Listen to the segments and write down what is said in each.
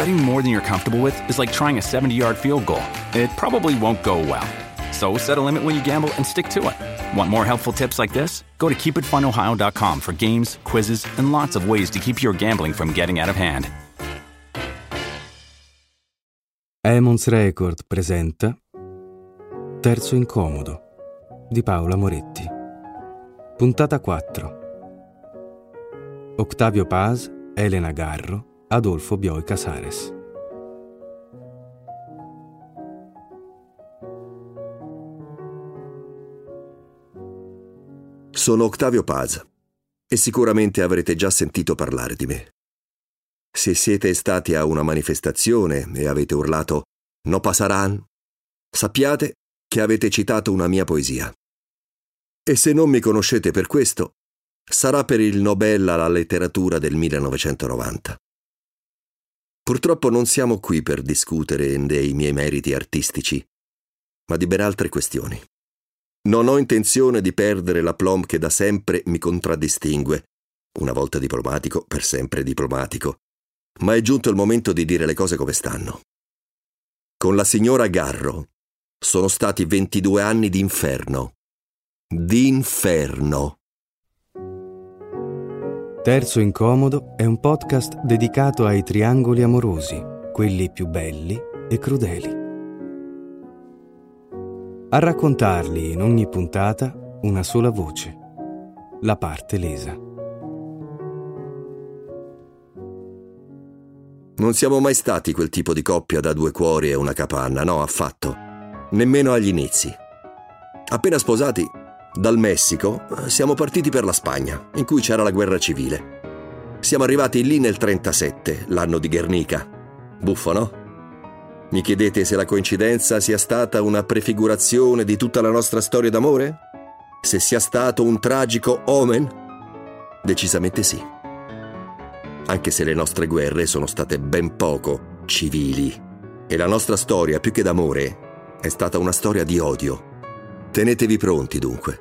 Betting more than you're comfortable with is like trying a 70 yard field goal. It probably won't go well. So set a limit when you gamble and stick to it. Want more helpful tips like this? Go to keepitfunohio.com for games, quizzes, and lots of ways to keep your gambling from getting out of hand. Emons Record presenta Terzo incomodo di Paola Moretti. Puntata 4. Octavio Paz, Elena Garro, Adolfo Bioi Casares. Sono Octavio Paz e sicuramente avrete già sentito parlare di me. Se siete stati a una manifestazione e avete urlato No pasaran, sappiate che avete citato una mia poesia. E se non mi conoscete per questo, sarà per il Nobel alla letteratura del 1990. Purtroppo non siamo qui per discutere dei miei meriti artistici, ma di ben altre questioni. Non ho intenzione di perdere la plomb che da sempre mi contraddistingue, una volta diplomatico, per sempre diplomatico, ma è giunto il momento di dire le cose come stanno. Con la signora Garro sono stati 22 anni d'inferno. D'inferno. Terzo incomodo è un podcast dedicato ai triangoli amorosi, quelli più belli e crudeli. A raccontarli in ogni puntata una sola voce, la parte lesa. Non siamo mai stati quel tipo di coppia da due cuori e una capanna, no, affatto. Nemmeno agli inizi. Appena sposati, dal Messico siamo partiti per la Spagna, in cui c'era la guerra civile. Siamo arrivati lì nel 37, l'anno di Guernica. Buffo, no? Mi chiedete se la coincidenza sia stata una prefigurazione di tutta la nostra storia d'amore? Se sia stato un tragico omen? Decisamente sì anche se le nostre guerre sono state ben poco civili. E la nostra storia, più che d'amore, è stata una storia di odio. Tenetevi pronti dunque,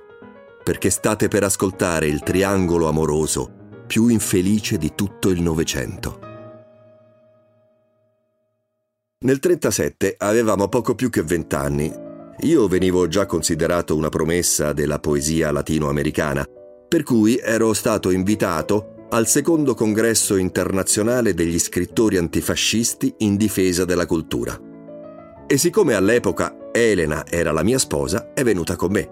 perché state per ascoltare il triangolo amoroso più infelice di tutto il Novecento. Nel 37 avevamo poco più che vent'anni. Io venivo già considerato una promessa della poesia latinoamericana, per cui ero stato invitato al secondo congresso internazionale degli scrittori antifascisti in difesa della cultura. E siccome all'epoca Elena era la mia sposa, è venuta con me.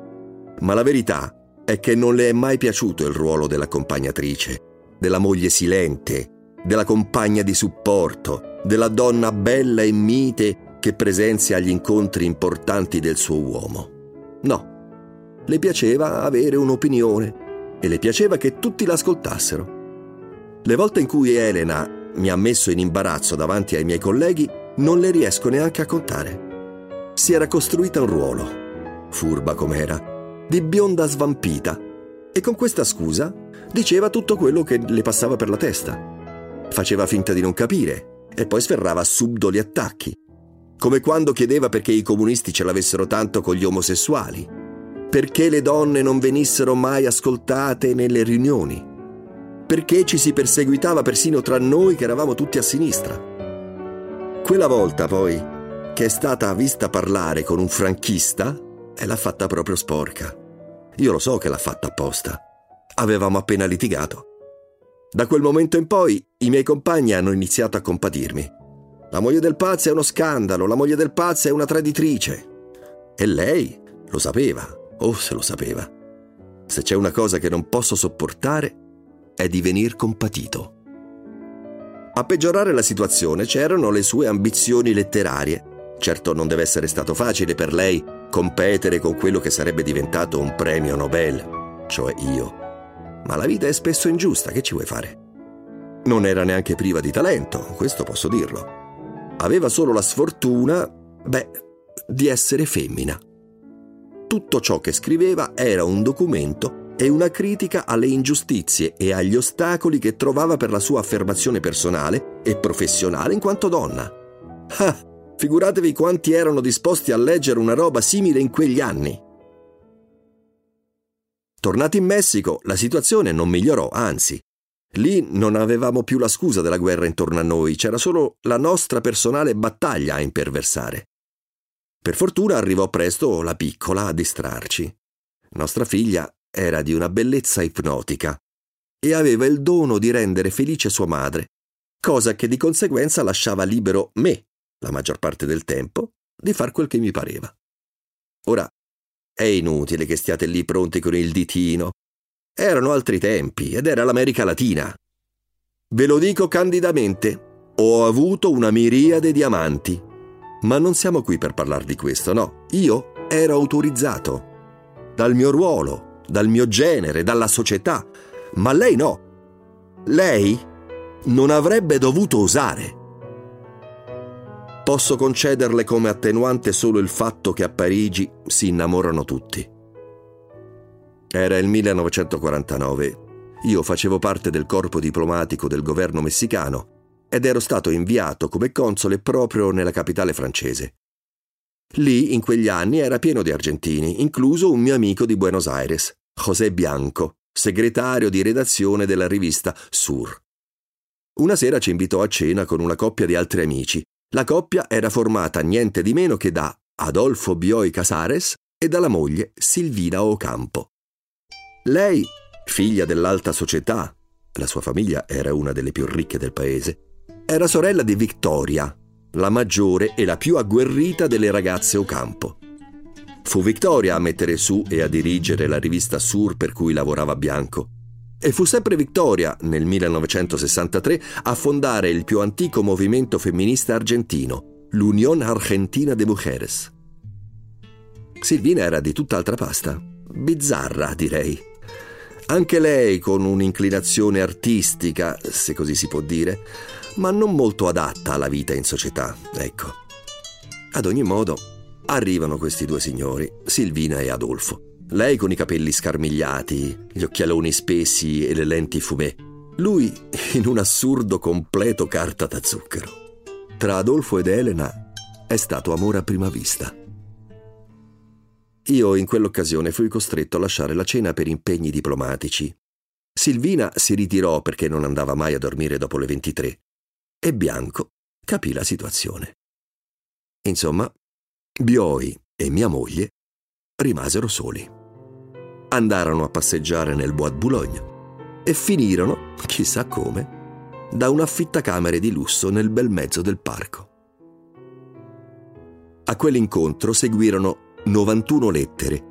Ma la verità è che non le è mai piaciuto il ruolo dell'accompagnatrice, della moglie silente, della compagna di supporto, della donna bella e mite che presenzia agli incontri importanti del suo uomo. No, le piaceva avere un'opinione e le piaceva che tutti l'ascoltassero. Le volte in cui Elena mi ha messo in imbarazzo davanti ai miei colleghi non le riesco neanche a contare. Si era costruita un ruolo, furba com'era, di bionda svampita, e con questa scusa diceva tutto quello che le passava per la testa. Faceva finta di non capire e poi sferrava subdoli attacchi, come quando chiedeva perché i comunisti ce l'avessero tanto con gli omosessuali, perché le donne non venissero mai ascoltate nelle riunioni perché ci si perseguitava persino tra noi che eravamo tutti a sinistra. Quella volta poi, che è stata vista parlare con un franchista, e l'ha fatta proprio sporca. Io lo so che l'ha fatta apposta. Avevamo appena litigato. Da quel momento in poi i miei compagni hanno iniziato a compatirmi. La moglie del pazzo è uno scandalo, la moglie del pazzo è una traditrice. E lei lo sapeva, o oh, se lo sapeva. Se c'è una cosa che non posso sopportare è di venir compatito. A peggiorare la situazione c'erano le sue ambizioni letterarie. Certo non deve essere stato facile per lei competere con quello che sarebbe diventato un premio Nobel, cioè io. Ma la vita è spesso ingiusta, che ci vuoi fare? Non era neanche priva di talento, questo posso dirlo. aveva solo la sfortuna, beh, di essere femmina. Tutto ciò che scriveva era un documento e una critica alle ingiustizie e agli ostacoli che trovava per la sua affermazione personale e professionale in quanto donna. Ah, figuratevi quanti erano disposti a leggere una roba simile in quegli anni. Tornati in Messico, la situazione non migliorò, anzi. Lì non avevamo più la scusa della guerra intorno a noi, c'era solo la nostra personale battaglia a imperversare. Per fortuna arrivò presto la piccola a distrarci. Nostra figlia era di una bellezza ipnotica e aveva il dono di rendere felice sua madre, cosa che di conseguenza lasciava libero me, la maggior parte del tempo, di far quel che mi pareva. Ora, è inutile che stiate lì pronti con il ditino. Erano altri tempi ed era l'America Latina. Ve lo dico candidamente, ho avuto una miriade di amanti ma non siamo qui per parlare di questo, no. Io ero autorizzato. Dal mio ruolo, dal mio genere, dalla società. Ma lei no. Lei non avrebbe dovuto osare. Posso concederle come attenuante solo il fatto che a Parigi si innamorano tutti. Era il 1949. Io facevo parte del corpo diplomatico del governo messicano ed ero stato inviato come console proprio nella capitale francese. Lì, in quegli anni, era pieno di argentini, incluso un mio amico di Buenos Aires, José Bianco, segretario di redazione della rivista Sur. Una sera ci invitò a cena con una coppia di altri amici. La coppia era formata niente di meno che da Adolfo Bioi Casares e dalla moglie Silvina Ocampo. Lei, figlia dell'alta società, la sua famiglia era una delle più ricche del paese, era sorella di Victoria, la maggiore e la più agguerrita delle ragazze Ocampo. Fu Victoria a mettere su e a dirigere la rivista Sur per cui lavorava Bianco. E fu sempre Victoria, nel 1963, a fondare il più antico movimento femminista argentino, l'Unión Argentina de Mujeres. Silvina era di tutt'altra pasta, bizzarra direi. Anche lei con un'inclinazione artistica, se così si può dire, ma non molto adatta alla vita in società, ecco. Ad ogni modo, arrivano questi due signori, Silvina e Adolfo. Lei con i capelli scarmigliati, gli occhialoni spessi e le lenti fumé. Lui in un assurdo completo carta da zucchero. Tra Adolfo ed Elena è stato amore a prima vista. Io in quell'occasione fui costretto a lasciare la cena per impegni diplomatici. Silvina si ritirò perché non andava mai a dormire dopo le 23 e Bianco capì la situazione. Insomma, Bioi e mia moglie rimasero soli. Andarono a passeggiare nel Bois de Boulogne e finirono, chissà come, da un affittacamere di lusso nel bel mezzo del parco. A quell'incontro seguirono 91 lettere,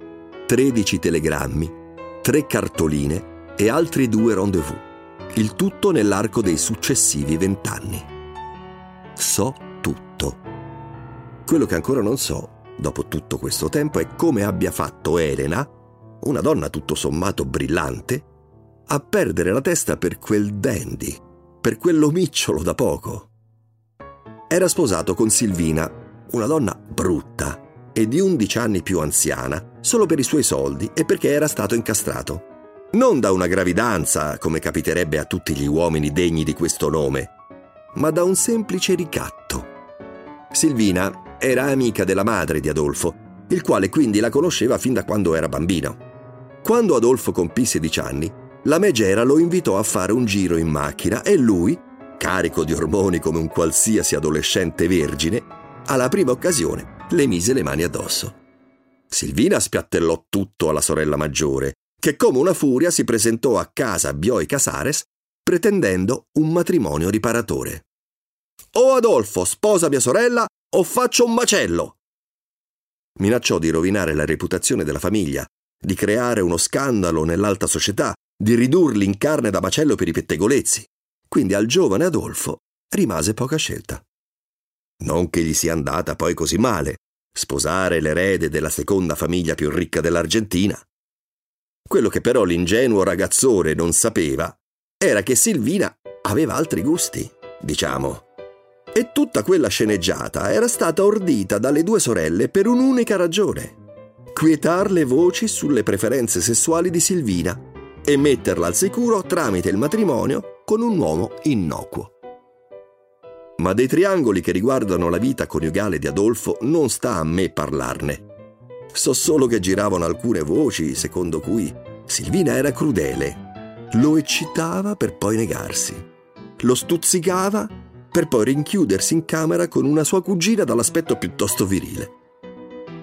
13 telegrammi, 3 cartoline e altri due rendezvous il tutto nell'arco dei successivi vent'anni. So tutto. Quello che ancora non so, dopo tutto questo tempo, è come abbia fatto Elena, una donna tutto sommato brillante, a perdere la testa per quel dandy, per quell'omicciolo da poco. Era sposato con Silvina, una donna brutta e di 11 anni più anziana, solo per i suoi soldi e perché era stato incastrato non da una gravidanza, come capiterebbe a tutti gli uomini degni di questo nome, ma da un semplice ricatto. Silvina era amica della madre di Adolfo, il quale quindi la conosceva fin da quando era bambino. Quando Adolfo compì 16 anni, la megera lo invitò a fare un giro in macchina e lui, carico di ormoni come un qualsiasi adolescente vergine, alla prima occasione le mise le mani addosso. Silvina spiattellò tutto alla sorella maggiore che come una furia si presentò a casa Bioi Casares pretendendo un matrimonio riparatore. O Adolfo sposa mia sorella o faccio un macello! Minacciò di rovinare la reputazione della famiglia, di creare uno scandalo nell'alta società, di ridurli in carne da macello per i pettegolezzi. Quindi al giovane Adolfo rimase poca scelta. Non che gli sia andata poi così male, sposare l'erede della seconda famiglia più ricca dell'Argentina. Quello che però l'ingenuo ragazzone non sapeva era che Silvina aveva altri gusti, diciamo. E tutta quella sceneggiata era stata ordita dalle due sorelle per un'unica ragione. Quietar le voci sulle preferenze sessuali di Silvina e metterla al sicuro tramite il matrimonio con un uomo innocuo. Ma dei triangoli che riguardano la vita coniugale di Adolfo non sta a me parlarne. So solo che giravano alcune voci secondo cui Silvina era crudele, lo eccitava per poi negarsi, lo stuzzicava per poi rinchiudersi in camera con una sua cugina dall'aspetto piuttosto virile.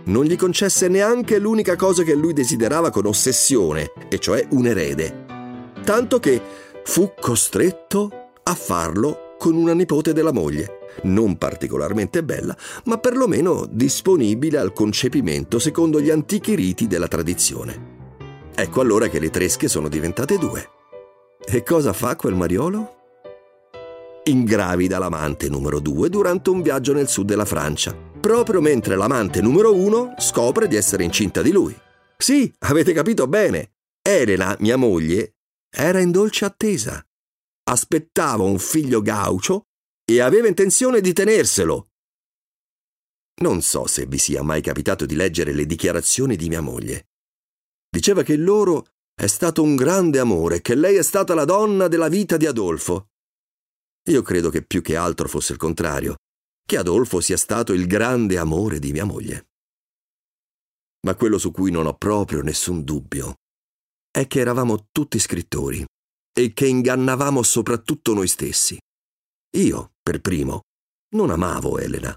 Non gli concesse neanche l'unica cosa che lui desiderava con ossessione, e cioè un erede. Tanto che fu costretto a farlo con una nipote della moglie, non particolarmente bella, ma perlomeno disponibile al concepimento secondo gli antichi riti della tradizione. Ecco allora che le tresche sono diventate due. E cosa fa quel Mariolo? ingravida l'amante numero 2 durante un viaggio nel sud della Francia, proprio mentre l'amante numero 1 scopre di essere incinta di lui. Sì, avete capito bene. Elena, mia moglie, era in dolce attesa. Aspettava un figlio gaucho e aveva intenzione di tenerselo. Non so se vi sia mai capitato di leggere le dichiarazioni di mia moglie. Diceva che loro è stato un grande amore, che lei è stata la donna della vita di Adolfo. Io credo che più che altro fosse il contrario, che Adolfo sia stato il grande amore di mia moglie. Ma quello su cui non ho proprio nessun dubbio è che eravamo tutti scrittori e che ingannavamo soprattutto noi stessi. Io, per primo, non amavo Elena.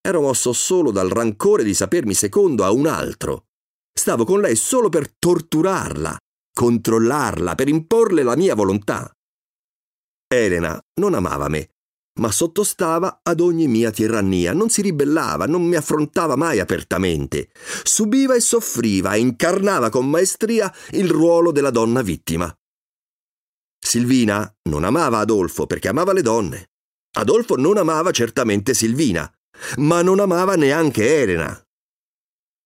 Ero mosso solo dal rancore di sapermi secondo a un altro. Stavo con lei solo per torturarla, controllarla, per imporle la mia volontà. Elena non amava me, ma sottostava ad ogni mia tirannia, non si ribellava, non mi affrontava mai apertamente. Subiva e soffriva e incarnava con maestria il ruolo della donna vittima. Silvina non amava Adolfo perché amava le donne. Adolfo non amava certamente Silvina, ma non amava neanche Elena.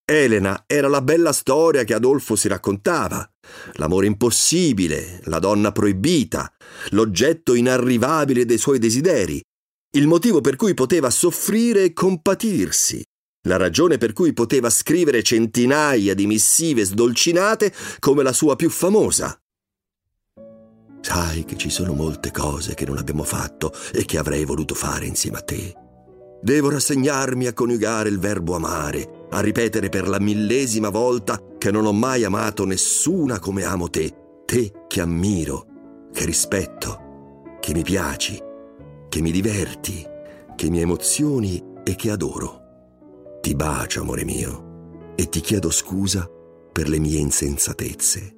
Elena era la bella storia che Adolfo si raccontava, l'amore impossibile, la donna proibita, l'oggetto inarrivabile dei suoi desideri, il motivo per cui poteva soffrire e compatirsi, la ragione per cui poteva scrivere centinaia di missive sdolcinate come la sua più famosa. Sai che ci sono molte cose che non abbiamo fatto e che avrei voluto fare insieme a te. Devo rassegnarmi a coniugare il verbo amare a ripetere per la millesima volta che non ho mai amato nessuna come amo te, te che ammiro, che rispetto, che mi piaci, che mi diverti, che mi emozioni e che adoro. Ti bacio, amore mio, e ti chiedo scusa per le mie insensatezze.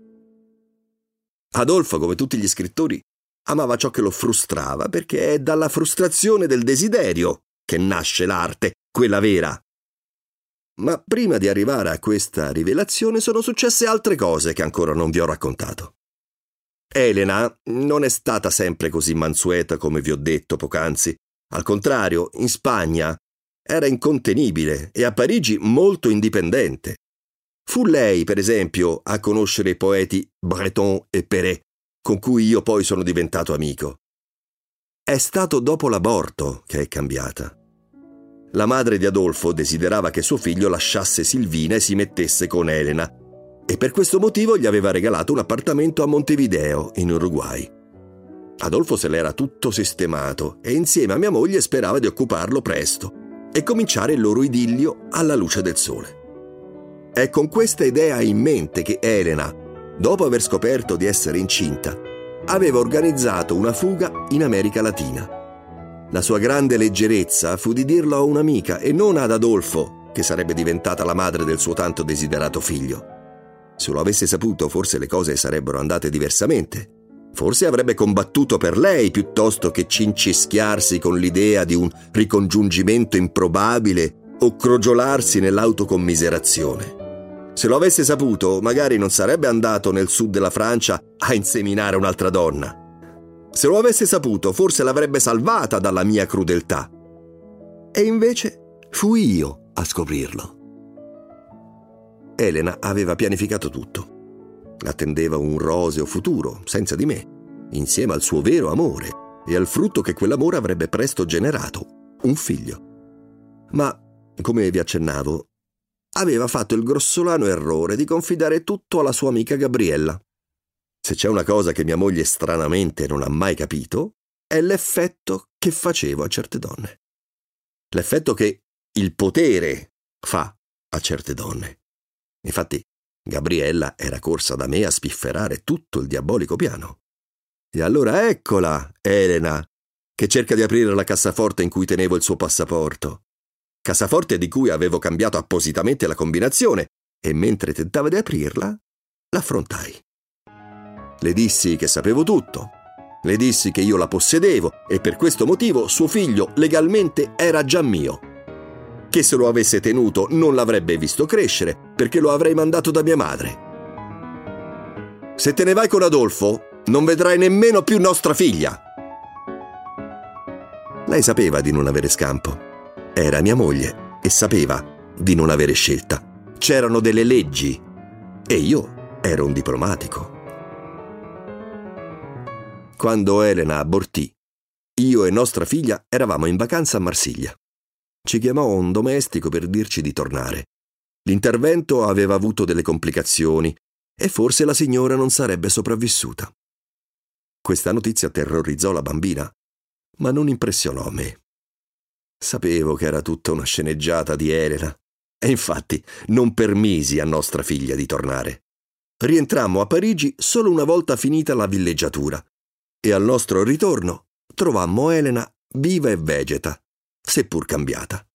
Adolfo, come tutti gli scrittori, amava ciò che lo frustrava perché è dalla frustrazione del desiderio che nasce l'arte, quella vera, ma prima di arrivare a questa rivelazione sono successe altre cose che ancora non vi ho raccontato. Elena non è stata sempre così mansueta come vi ho detto poc'anzi. Al contrario, in Spagna era incontenibile e a Parigi molto indipendente. Fu lei, per esempio, a conoscere i poeti Breton e Perret, con cui io poi sono diventato amico. È stato dopo l'aborto che è cambiata. La madre di Adolfo desiderava che suo figlio lasciasse Silvina e si mettesse con Elena, e per questo motivo gli aveva regalato un appartamento a Montevideo, in Uruguay. Adolfo se l'era tutto sistemato e insieme a mia moglie sperava di occuparlo presto e cominciare il loro idillio alla luce del sole. È con questa idea in mente che Elena, dopo aver scoperto di essere incinta, aveva organizzato una fuga in America Latina la sua grande leggerezza fu di dirlo a un'amica e non ad Adolfo, che sarebbe diventata la madre del suo tanto desiderato figlio. Se lo avesse saputo, forse le cose sarebbero andate diversamente. Forse avrebbe combattuto per lei piuttosto che cincischiarsi con l'idea di un ricongiungimento improbabile o crogiolarsi nell'autocommiserazione. Se lo avesse saputo, magari non sarebbe andato nel sud della Francia a inseminare un'altra donna. Se lo avesse saputo, forse l'avrebbe salvata dalla mia crudeltà. E invece fui io a scoprirlo. Elena aveva pianificato tutto. Attendeva un roseo futuro, senza di me, insieme al suo vero amore e al frutto che quell'amore avrebbe presto generato, un figlio. Ma, come vi accennavo, aveva fatto il grossolano errore di confidare tutto alla sua amica Gabriella. Se c'è una cosa che mia moglie stranamente non ha mai capito, è l'effetto che facevo a certe donne. L'effetto che il potere fa a certe donne. Infatti, Gabriella era corsa da me a spifferare tutto il diabolico piano. E allora eccola, Elena, che cerca di aprire la cassaforte in cui tenevo il suo passaporto. Cassaforte di cui avevo cambiato appositamente la combinazione, e mentre tentava di aprirla, l'affrontai. Le dissi che sapevo tutto. Le dissi che io la possedevo e per questo motivo suo figlio legalmente era già mio. Che se lo avesse tenuto non l'avrebbe visto crescere perché lo avrei mandato da mia madre. Se te ne vai con Adolfo, non vedrai nemmeno più nostra figlia. Lei sapeva di non avere scampo. Era mia moglie e sapeva di non avere scelta. C'erano delle leggi e io ero un diplomatico. Quando Elena abortì, io e nostra figlia eravamo in vacanza a Marsiglia. Ci chiamò un domestico per dirci di tornare. L'intervento aveva avuto delle complicazioni e forse la signora non sarebbe sopravvissuta. Questa notizia terrorizzò la bambina, ma non impressionò me. Sapevo che era tutta una sceneggiata di Elena e infatti non permisi a nostra figlia di tornare. Rientrammo a Parigi solo una volta finita la villeggiatura e al nostro ritorno trovammo Elena viva e vegeta, seppur cambiata.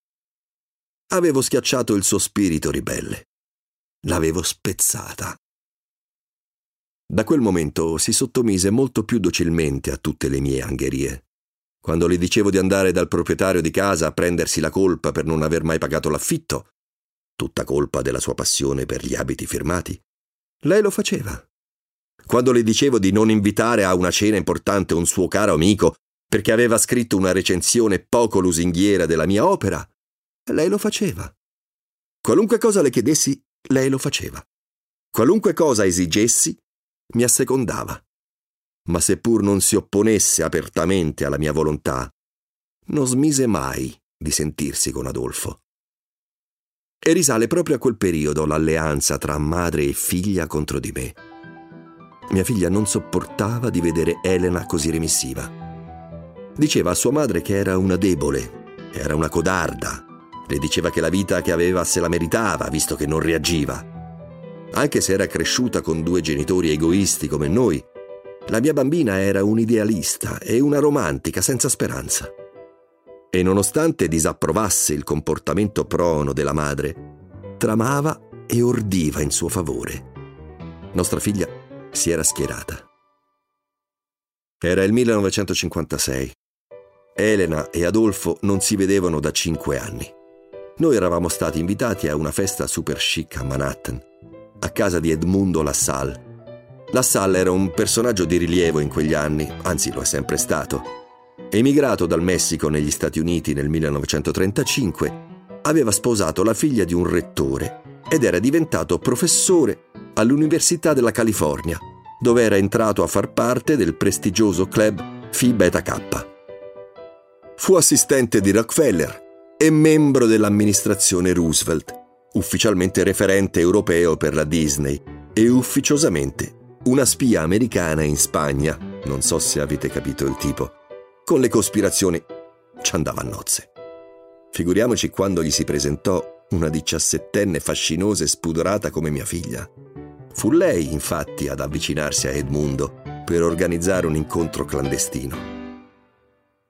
Avevo schiacciato il suo spirito ribelle. L'avevo spezzata. Da quel momento si sottomise molto più docilmente a tutte le mie angherie. Quando le dicevo di andare dal proprietario di casa a prendersi la colpa per non aver mai pagato l'affitto, tutta colpa della sua passione per gli abiti firmati, lei lo faceva. Quando le dicevo di non invitare a una cena importante un suo caro amico perché aveva scritto una recensione poco lusinghiera della mia opera, lei lo faceva. Qualunque cosa le chiedessi, lei lo faceva. Qualunque cosa esigessi, mi assecondava. Ma seppur non si opponesse apertamente alla mia volontà, non smise mai di sentirsi con Adolfo. E risale proprio a quel periodo l'alleanza tra madre e figlia contro di me. Mia figlia non sopportava di vedere Elena così remissiva. Diceva a sua madre che era una debole, era una codarda. Le diceva che la vita che aveva se la meritava, visto che non reagiva. Anche se era cresciuta con due genitori egoisti come noi, la mia bambina era un'idealista e una romantica senza speranza. E nonostante disapprovasse il comportamento prono della madre, tramava e ordiva in suo favore. Nostra figlia si era schierata. Era il 1956. Elena e Adolfo non si vedevano da cinque anni. Noi eravamo stati invitati a una festa super chic a Manhattan, a casa di Edmundo Lassalle. Lassalle era un personaggio di rilievo in quegli anni, anzi lo è sempre stato. Emigrato dal Messico negli Stati Uniti nel 1935, aveva sposato la figlia di un rettore ed era diventato professore all'Università della California, dove era entrato a far parte del prestigioso club Phi Beta Kappa. Fu assistente di Rockefeller e membro dell'amministrazione Roosevelt, ufficialmente referente europeo per la Disney e ufficiosamente una spia americana in Spagna, non so se avete capito il tipo. Con le cospirazioni ci andava a nozze. Figuriamoci quando gli si presentò una diciassettenne fascinosa e spudorata come mia figlia. Fu lei, infatti, ad avvicinarsi a Edmundo per organizzare un incontro clandestino.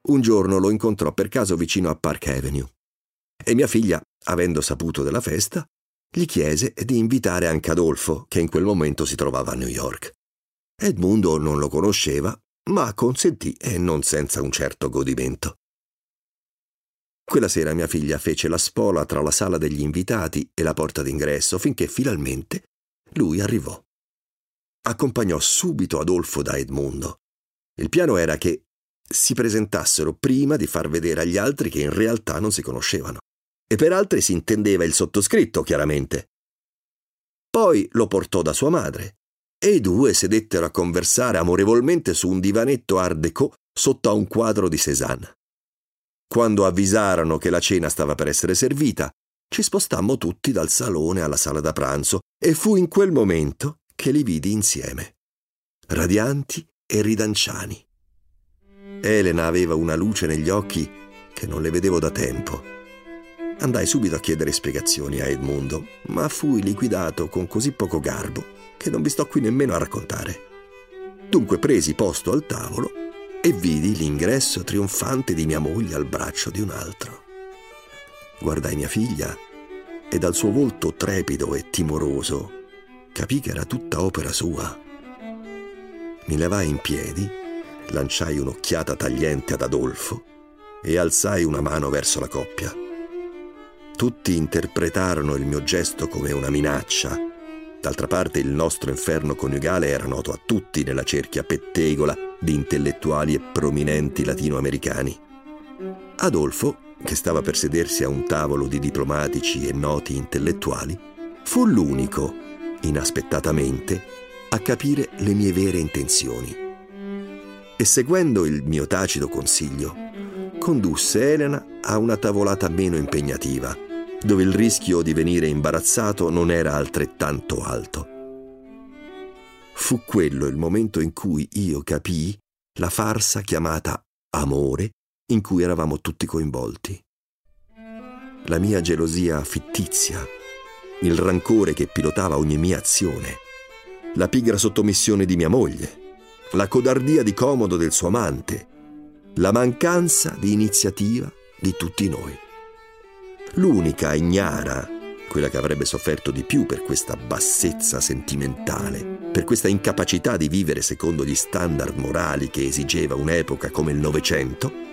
Un giorno lo incontrò per caso vicino a Park Avenue e mia figlia, avendo saputo della festa, gli chiese di invitare anche Adolfo, che in quel momento si trovava a New York. Edmundo non lo conosceva, ma consentì e non senza un certo godimento. Quella sera mia figlia fece la spola tra la sala degli invitati e la porta d'ingresso finché finalmente lui arrivò. Accompagnò subito Adolfo da Edmundo. Il piano era che si presentassero prima di far vedere agli altri che in realtà non si conoscevano. E per altri si intendeva il sottoscritto, chiaramente. Poi lo portò da sua madre e i due sedettero a conversare amorevolmente su un divanetto art déco sotto a un quadro di Cézanne. Quando avvisarono che la cena stava per essere servita, ci spostammo tutti dal salone alla sala da pranzo e fu in quel momento che li vidi insieme, radianti e ridanciani. Elena aveva una luce negli occhi che non le vedevo da tempo. Andai subito a chiedere spiegazioni a Edmundo, ma fui liquidato con così poco garbo che non vi sto qui nemmeno a raccontare. Dunque presi posto al tavolo e vidi l'ingresso trionfante di mia moglie al braccio di un altro. Guardai mia figlia e dal suo volto trepido e timoroso capì che era tutta opera sua. Mi levai in piedi, lanciai un'occhiata tagliente ad Adolfo e alzai una mano verso la coppia. Tutti interpretarono il mio gesto come una minaccia. D'altra parte il nostro inferno coniugale era noto a tutti nella cerchia pettegola di intellettuali e prominenti latinoamericani. Adolfo che stava per sedersi a un tavolo di diplomatici e noti intellettuali, fu l'unico, inaspettatamente, a capire le mie vere intenzioni. E seguendo il mio tacito consiglio, condusse Elena a una tavolata meno impegnativa, dove il rischio di venire imbarazzato non era altrettanto alto. Fu quello il momento in cui io capii la farsa chiamata amore in cui eravamo tutti coinvolti. La mia gelosia fittizia, il rancore che pilotava ogni mia azione, la pigra sottomissione di mia moglie, la codardia di comodo del suo amante, la mancanza di iniziativa di tutti noi. L'unica ignara, quella che avrebbe sofferto di più per questa bassezza sentimentale, per questa incapacità di vivere secondo gli standard morali che esigeva un'epoca come il Novecento,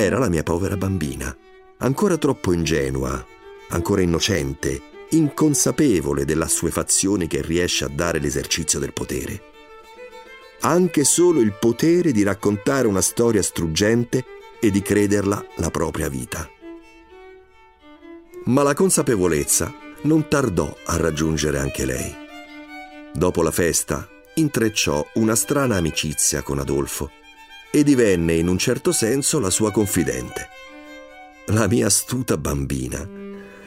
era la mia povera bambina, ancora troppo ingenua, ancora innocente, inconsapevole della assuefazione che riesce a dare l'esercizio del potere. Anche solo il potere di raccontare una storia struggente e di crederla la propria vita. Ma la consapevolezza non tardò a raggiungere anche lei. Dopo la festa, intrecciò una strana amicizia con Adolfo e divenne in un certo senso la sua confidente. La mia astuta bambina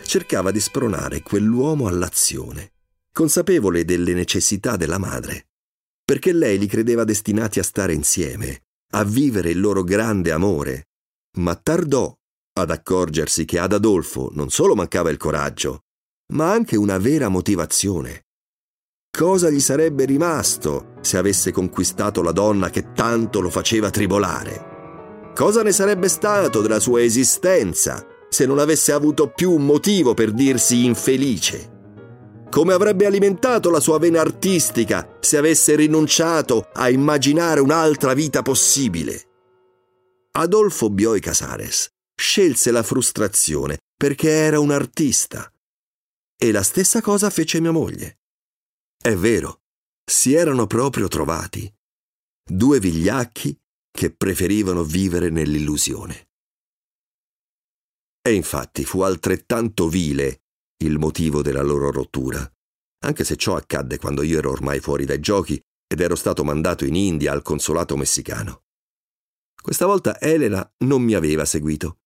cercava di spronare quell'uomo all'azione, consapevole delle necessità della madre, perché lei li credeva destinati a stare insieme, a vivere il loro grande amore, ma tardò ad accorgersi che ad Adolfo non solo mancava il coraggio, ma anche una vera motivazione. Cosa gli sarebbe rimasto se avesse conquistato la donna che tanto lo faceva tribolare? Cosa ne sarebbe stato della sua esistenza se non avesse avuto più un motivo per dirsi infelice? Come avrebbe alimentato la sua vena artistica se avesse rinunciato a immaginare un'altra vita possibile? Adolfo Bioi Casares scelse la frustrazione perché era un artista. E la stessa cosa fece mia moglie. È vero, si erano proprio trovati. Due vigliacchi che preferivano vivere nell'illusione. E infatti fu altrettanto vile il motivo della loro rottura, anche se ciò accadde quando io ero ormai fuori dai giochi ed ero stato mandato in India al consolato messicano. Questa volta Elena non mi aveva seguito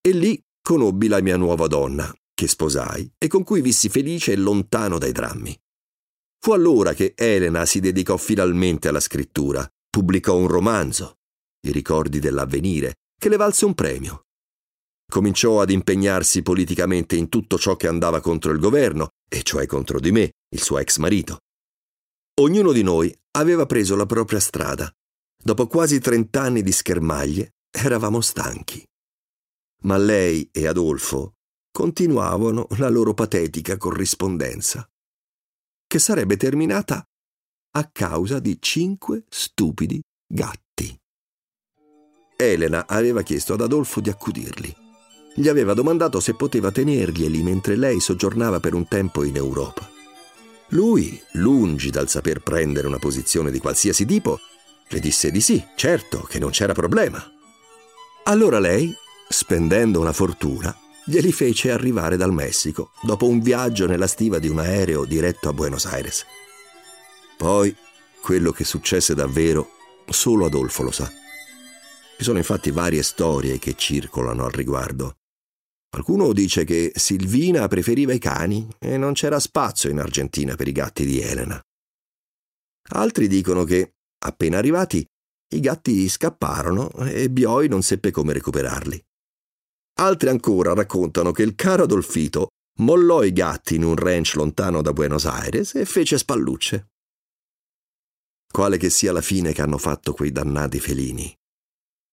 e lì conobbi la mia nuova donna, che sposai e con cui vissi felice e lontano dai drammi. Fu allora che Elena si dedicò finalmente alla scrittura, pubblicò un romanzo, I ricordi dell'avvenire, che le valse un premio. Cominciò ad impegnarsi politicamente in tutto ciò che andava contro il governo, e cioè contro di me, il suo ex marito. Ognuno di noi aveva preso la propria strada. Dopo quasi trent'anni di schermaglie, eravamo stanchi. Ma lei e Adolfo continuavano la loro patetica corrispondenza che sarebbe terminata a causa di cinque stupidi gatti. Elena aveva chiesto ad Adolfo di accudirli. Gli aveva domandato se poteva tenerglieli mentre lei soggiornava per un tempo in Europa. Lui, lungi dal saper prendere una posizione di qualsiasi tipo, le disse di sì, certo, che non c'era problema. Allora lei, spendendo una fortuna, glieli fece arrivare dal Messico dopo un viaggio nella stiva di un aereo diretto a Buenos Aires. Poi, quello che successe davvero, solo Adolfo lo sa. Ci sono infatti varie storie che circolano al riguardo. Qualcuno dice che Silvina preferiva i cani e non c'era spazio in Argentina per i gatti di Elena. Altri dicono che, appena arrivati, i gatti scapparono e Bioi non seppe come recuperarli. Altri ancora raccontano che il caro Adolfito mollò i gatti in un ranch lontano da Buenos Aires e fece spallucce. Quale che sia la fine che hanno fatto quei dannati felini,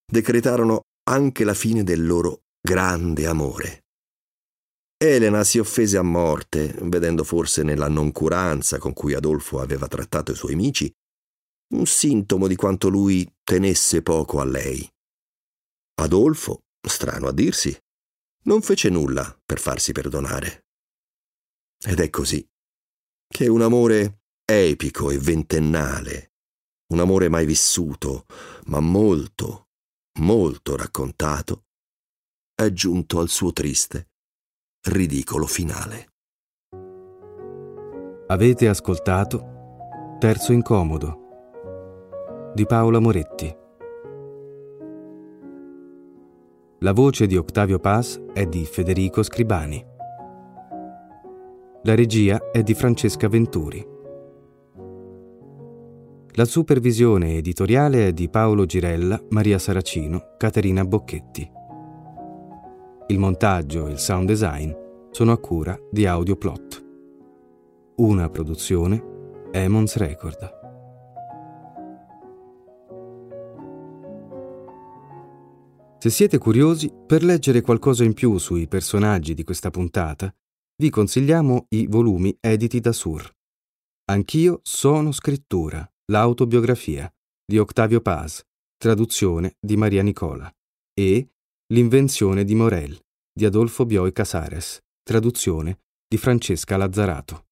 decretarono anche la fine del loro grande amore. Elena si offese a morte, vedendo forse nella noncuranza con cui Adolfo aveva trattato i suoi amici un sintomo di quanto lui tenesse poco a lei. Adolfo, strano a dirsi, non fece nulla per farsi perdonare. Ed è così che un amore epico e ventennale, un amore mai vissuto, ma molto, molto raccontato, è giunto al suo triste, ridicolo finale. Avete ascoltato Terzo Incomodo di Paola Moretti. La voce di Octavio Paz è di Federico Scribani. La regia è di Francesca Venturi. La supervisione editoriale è di Paolo Girella, Maria Saracino, Caterina Bocchetti. Il montaggio e il sound design sono a cura di Audioplot. Una produzione Emons Record. Se siete curiosi, per leggere qualcosa in più sui personaggi di questa puntata, vi consigliamo i volumi editi da Sur. Anch'io sono scrittura, l'autobiografia di Octavio Paz, traduzione di Maria Nicola, e L'invenzione di Morel di Adolfo Bioi Casares, traduzione di Francesca Lazzarato.